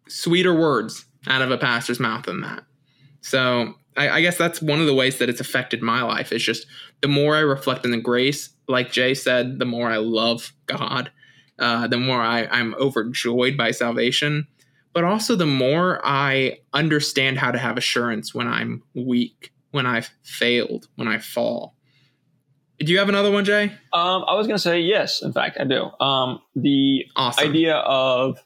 sweeter words out of a pastor's mouth than that. So I, I, guess that's one of the ways that it's affected my life. It's just the more I reflect on the grace, like Jay said, the more I love God uh, the more I, I'm overjoyed by salvation, but also the more I understand how to have assurance when I'm weak, when I've failed, when I fall. Do you have another one, Jay?
Um, I was going to say yes. In fact, I do. Um, the awesome. idea of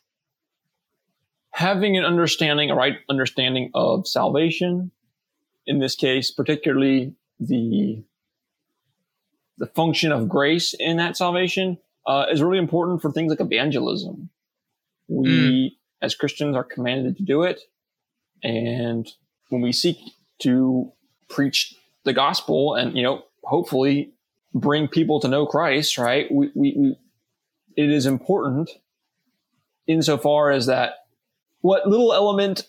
having an understanding, a right understanding of salvation, in this case, particularly the the function of grace in that salvation, uh, is really important for things like evangelism. We, mm. as Christians, are commanded to do it. And when we seek to preach the gospel and, you know, hopefully bring people to know Christ, right? We, we, we it is important insofar as that what little element,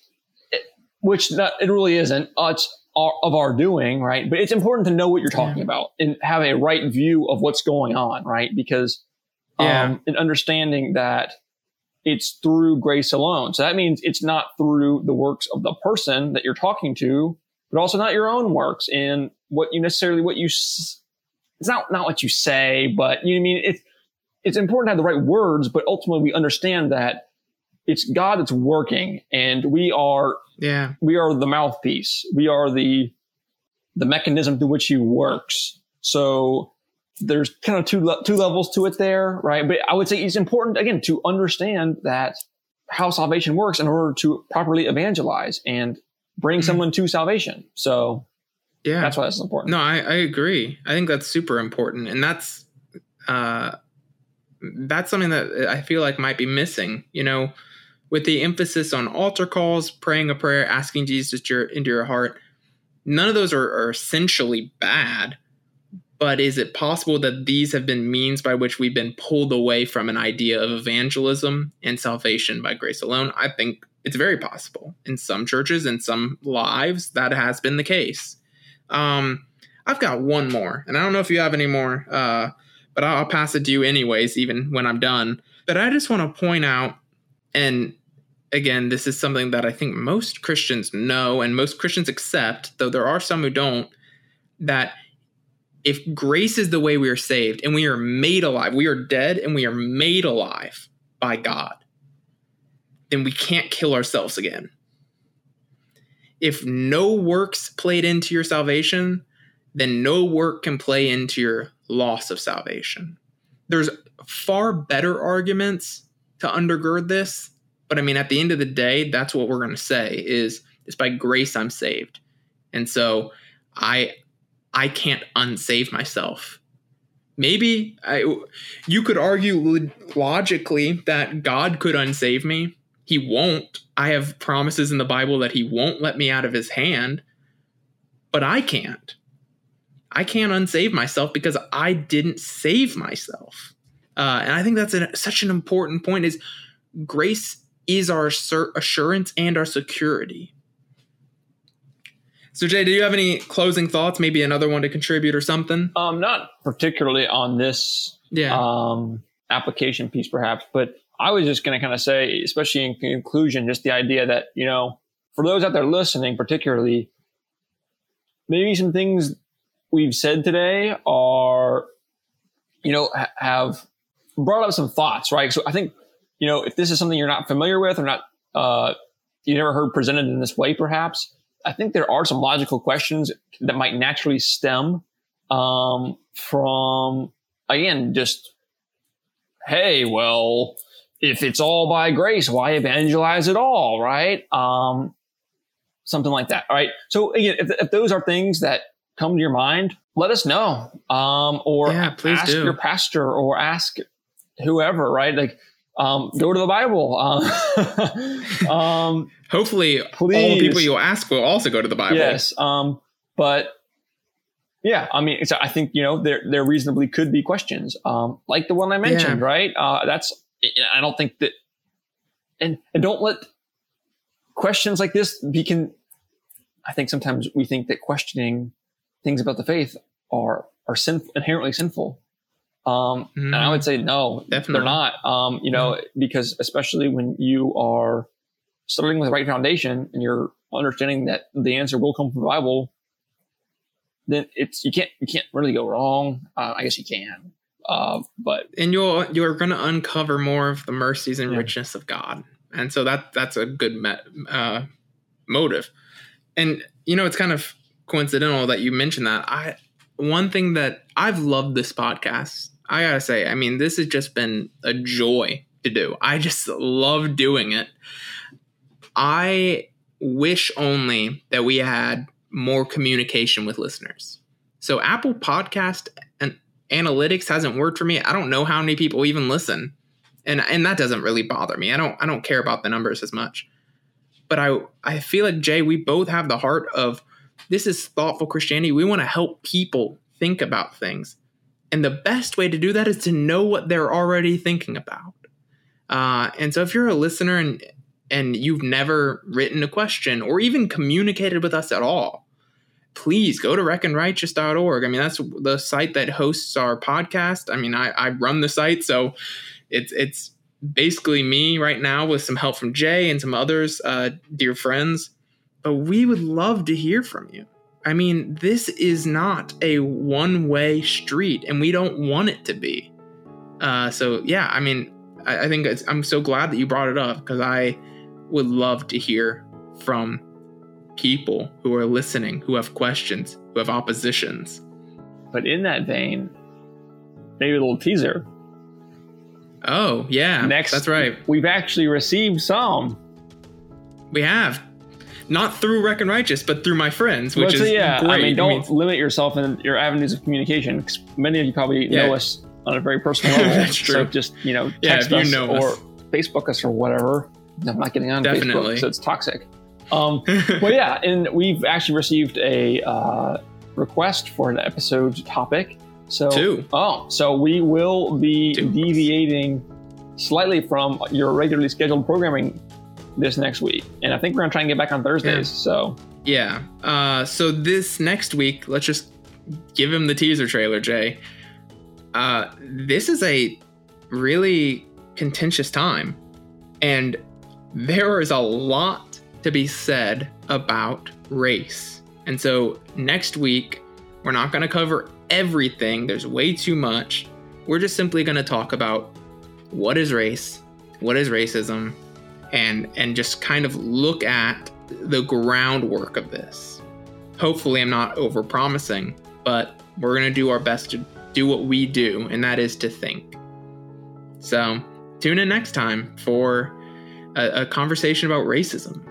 which not, it really isn't, uh, it's of our doing, right? But it's important to know what you're talking yeah. about and have a right view of what's going on, right? Because yeah. um, and understanding that it's through grace alone. So that means it's not through the works of the person that you're talking to, but also not your own works and what you necessarily, what you, it's not, not what you say, but you know I mean? It's, it's important to have the right words, but ultimately we understand that it's God that's working and we are,
yeah,
we are the mouthpiece. We are the, the mechanism through which he works. So there's kind of two le- two levels to it there, right? But I would say it's important again to understand that how salvation works in order to properly evangelize and bring mm-hmm. someone to salvation. So yeah, that's why that's important.
No, I, I agree. I think that's super important, and that's uh, that's something that I feel like might be missing. You know, with the emphasis on altar calls, praying a prayer, asking Jesus to your, into your heart. None of those are, are essentially bad but is it possible that these have been means by which we've been pulled away from an idea of evangelism and salvation by grace alone? I think it's very possible. In some churches, in some lives, that has been the case. Um, I've got one more, and I don't know if you have any more, uh, but I'll pass it to you anyways, even when I'm done. But I just want to point out, and again, this is something that I think most Christians know and most Christians accept, though there are some who don't, that if grace is the way we are saved and we are made alive, we are dead and we are made alive by God, then we can't kill ourselves again. If no works played into your salvation, then no work can play into your loss of salvation. There's far better arguments to undergird this, but I mean at the end of the day, that's what we're going to say is it's by grace I'm saved. And so I I can't unsave myself. Maybe I, you could argue logically that God could unsave me. He won't. I have promises in the Bible that He won't let me out of His hand, but I can't. I can't unsave myself because I didn't save myself. Uh, and I think that's a, such an important point. Is grace is our assurance and our security. So Jay, do you have any closing thoughts? Maybe another one to contribute or something?
Um, not particularly on this yeah. um, application piece, perhaps, but I was just going to kind of say, especially in conclusion, just the idea that you know, for those out there listening, particularly, maybe some things we've said today are, you know, ha- have brought up some thoughts, right? So I think, you know, if this is something you're not familiar with or not, uh, you never heard presented in this way, perhaps I think there are some logical questions that might naturally stem um, from, again, just, hey, well, if it's all by grace, why evangelize at all, right? Um, something like that, right? So again, if, if, those are things that come to your mind, let us know, um, or yeah, ask do. your pastor or ask whoever, right? Like, um, go to the Bible. Um,
um, Hopefully, please. all the people you ask will also go to the Bible.
Yes. Um, but yeah, I mean, I think you know there there reasonably could be questions, um, like the one I mentioned, yeah. right? Uh, that's I don't think that, and and don't let questions like this be can. I think sometimes we think that questioning things about the faith are are sin, inherently sinful. Um, mm, and I would say no, definitely. they're not. Um, you know, because especially when you are starting with the right foundation and you're understanding that the answer will come from the Bible, then it's you can't you can't really go wrong. Uh, I guess you can, uh, but
and you'll you're going to uncover more of the mercies and yeah. richness of God, and so that that's a good met, uh, motive. And you know, it's kind of coincidental that you mentioned that. I one thing that I've loved this podcast I gotta say, I mean, this has just been a joy to do. I just love doing it. I wish only that we had more communication with listeners. So Apple Podcast and analytics hasn't worked for me. I don't know how many people even listen. And and that doesn't really bother me. I don't I don't care about the numbers as much. But I I feel like Jay, we both have the heart of this is thoughtful Christianity. We want to help people think about things. And the best way to do that is to know what they're already thinking about. Uh, and so if you're a listener and and you've never written a question or even communicated with us at all, please go to reckonrighteous.org. I mean, that's the site that hosts our podcast. I mean, I, I run the site, so it's it's basically me right now with some help from Jay and some others, uh, dear friends. But we would love to hear from you. I mean, this is not a one way street, and we don't want it to be. Uh, so, yeah, I mean, I, I think I'm so glad that you brought it up because I would love to hear from people who are listening, who have questions, who have oppositions.
but in that vein, maybe a little teaser.
Oh yeah,
Next,
That's right.
We've actually received some.
We have not through Reckon Righteous, but through my friends, which
But so,
is
yeah,
great.
I mean, don't
mean,
limit yourself in your avenues of communication. 'cause many of you probably
Yeah.
know us on a very personal level.
That's
So
true.
just you know, text
if you
us
know
or
us.
Facebook us or whatever. I'm not getting on
Definitely.
Facebook, so it's toxic. Um, well, yeah, and we've actually received a uh, request for an episode topic. So,
Two.
oh, so we will be
Two.
deviating slightly from your regularly scheduled programming this next week, and I think we're gonna try and get back on Thursdays.
Yeah.
So,
yeah. Uh, so this next week, let's just give him the teaser trailer, Jay. Uh, this is a really contentious time, and there is a lot to be said about race. And so next week, we're not going to cover everything. There's way too much. We're just simply going to talk about what is race, what is racism, and and just kind of look at the groundwork of this. Hopefully, I'm not over promising, but we're to do our best to do what we do, and that is to think. So, tune in next time for a, a conversation about racism.